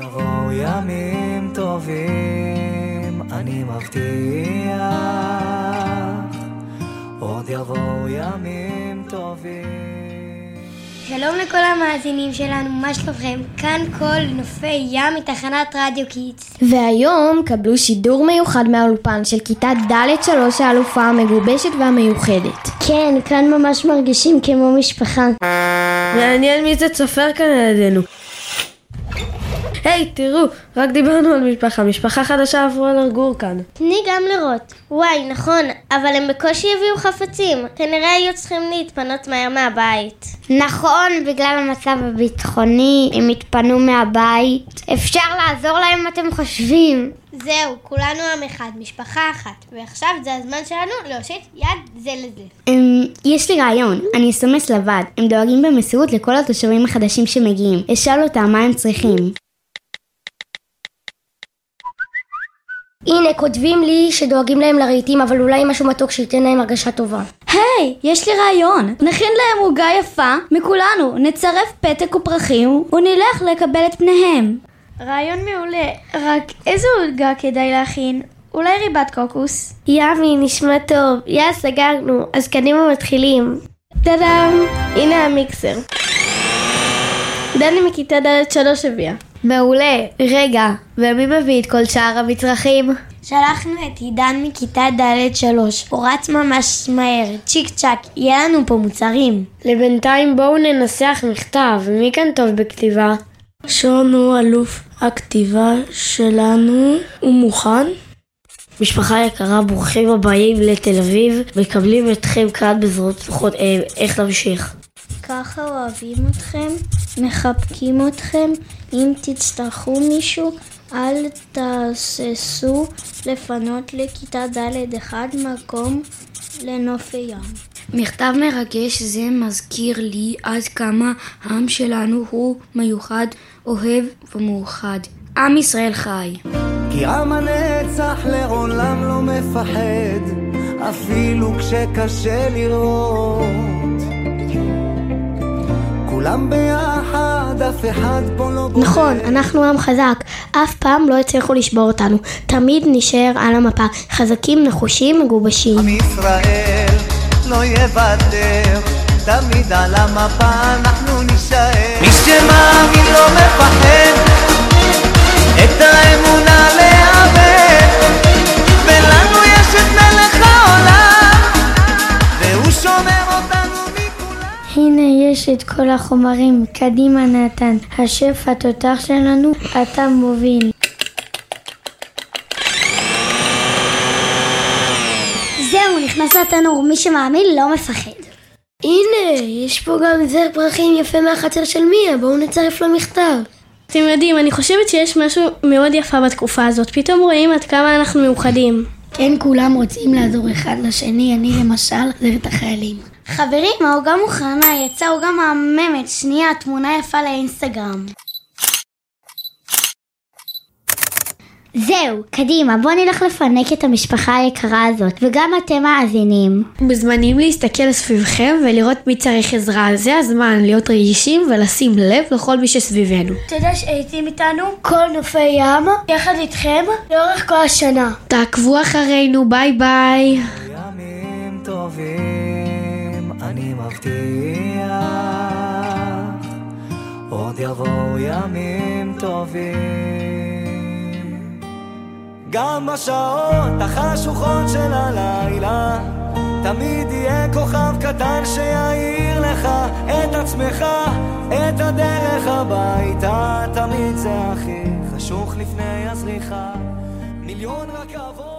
יבואו ימים טובים, אני מבטיח. עוד יבואו ימים טובים. שלום לכל המאזינים שלנו, מה שלומכם? כאן קול נופי ים מתחנת רדיו Kids. והיום קבלו שידור מיוחד מהאולפן של כיתה ד' שלוש האלופה המגובשת והמיוחדת. כן, כאן ממש מרגישים כמו משפחה. מעניין מי זה צופר כאן על ידינו. היי, תראו, רק דיברנו על משפחה, משפחה חדשה עברו לגור כאן. תני גם לראות. וואי, נכון, אבל הם בקושי הביאו חפצים. כנראה היו צריכים להתפנות מהר מהבית. נכון, בגלל המצב הביטחוני, הם התפנו מהבית. אפשר לעזור להם אם אתם חושבים. זהו, כולנו עם אחד, משפחה אחת. ועכשיו זה הזמן שלנו להושיט יד זה לזה. אמ, יש לי רעיון, אני אסמס לוועד. הם דואגים במסירות לכל התושבים החדשים שמגיעים. אשאל אותם מה הם צריכים. הנה, כותבים לי שדואגים להם לרהיטים, אבל אולי משהו מתוק שייתן להם הרגשה טובה. היי, יש לי רעיון. נכין להם עוגה יפה מכולנו, נצרף פתק ופרחים ונלך לקבל את פניהם. רעיון מעולה, רק איזו עוגה כדאי להכין? אולי ריבת קוקוס? ימי, נשמע טוב. יא, סגרנו. אז קדימה מתחילים. טאדאם, הנה המיקסר. דני מכיתה ד' שלוש הביאה. מעולה. רגע, ומי מביא את כל שאר המצרכים? שלחנו את עידן מכיתה ד' שלוש. הוא רץ ממש מהר. צ'יק צ'אק, יהיה לנו פה מוצרים. לבינתיים בואו ננסח מכתב, מי כאן טוב בכתיבה? שון הוא אלוף הכתיבה שלנו, הוא מוכן? משפחה יקרה, ברוכים הבאים לתל אביב, מקבלים אתכם כאן בזרועות פתוחות, אה, איך להמשיך? ככה אוהבים אתכם, מחבקים אתכם. אם תצטרכו מישהו, אל תהססו לפנות לכיתה ד' אחד מקום לנופי ים. מכתב מרגש זה מזכיר לי עד כמה העם שלנו הוא מיוחד, אוהב ומאוחד. עם ישראל חי. כי עם הנצח לעולם לא מפחד, אפילו כשקשה לראות. כולם ביחד, אף אחד פה לא בודד. נכון, אנחנו עם חזק. אף פעם לא הצליחו לשבור אותנו. תמיד נשאר על המפה. חזקים, נחושים, מגובשים. עם ישראל לא יוותר, תמיד על המפה אנחנו נישאר. יש את כל החומרים. קדימה נתן. השף התותח שלנו, אתה מוביל. זהו, נכנס לתנור, מי שמאמין לא מפחד. הנה, יש פה גם זר פרחים יפה מהחצר של מיה, בואו נצרף לו מכתב. אתם יודעים, אני חושבת שיש משהו מאוד יפה בתקופה הזאת. פתאום רואים עד כמה אנחנו מאוחדים. כן, כולם רוצים לעזור אחד לשני, אני למשל עוזר את החיילים. חברים, העוגה מוכנה, יצאה עוגה מהממת. שנייה, תמונה יפה לאינסטגרם. זהו, קדימה, בואו נלך לפנק את המשפחה היקרה הזאת, וגם אתם מאזינים. מוזמנים להסתכל סביבכם ולראות מי צריך עזרה. זה הזמן להיות רגישים ולשים לב לכל מי שסביבנו. אתה יודע שהייתם איתנו כל נופי ים, יחד איתכם, לאורך כל השנה. תעקבו אחרינו, ביי ביי. ימים טובים, אני מבטיח, עוד יבואו ימים טובים. גם בשעות החשוכות של הלילה, תמיד יהיה כוכב קטן שיעיר לך את עצמך, את הדרך הביתה, תמיד זה הכי חשוך לפני הזריחה. מיליון רכבות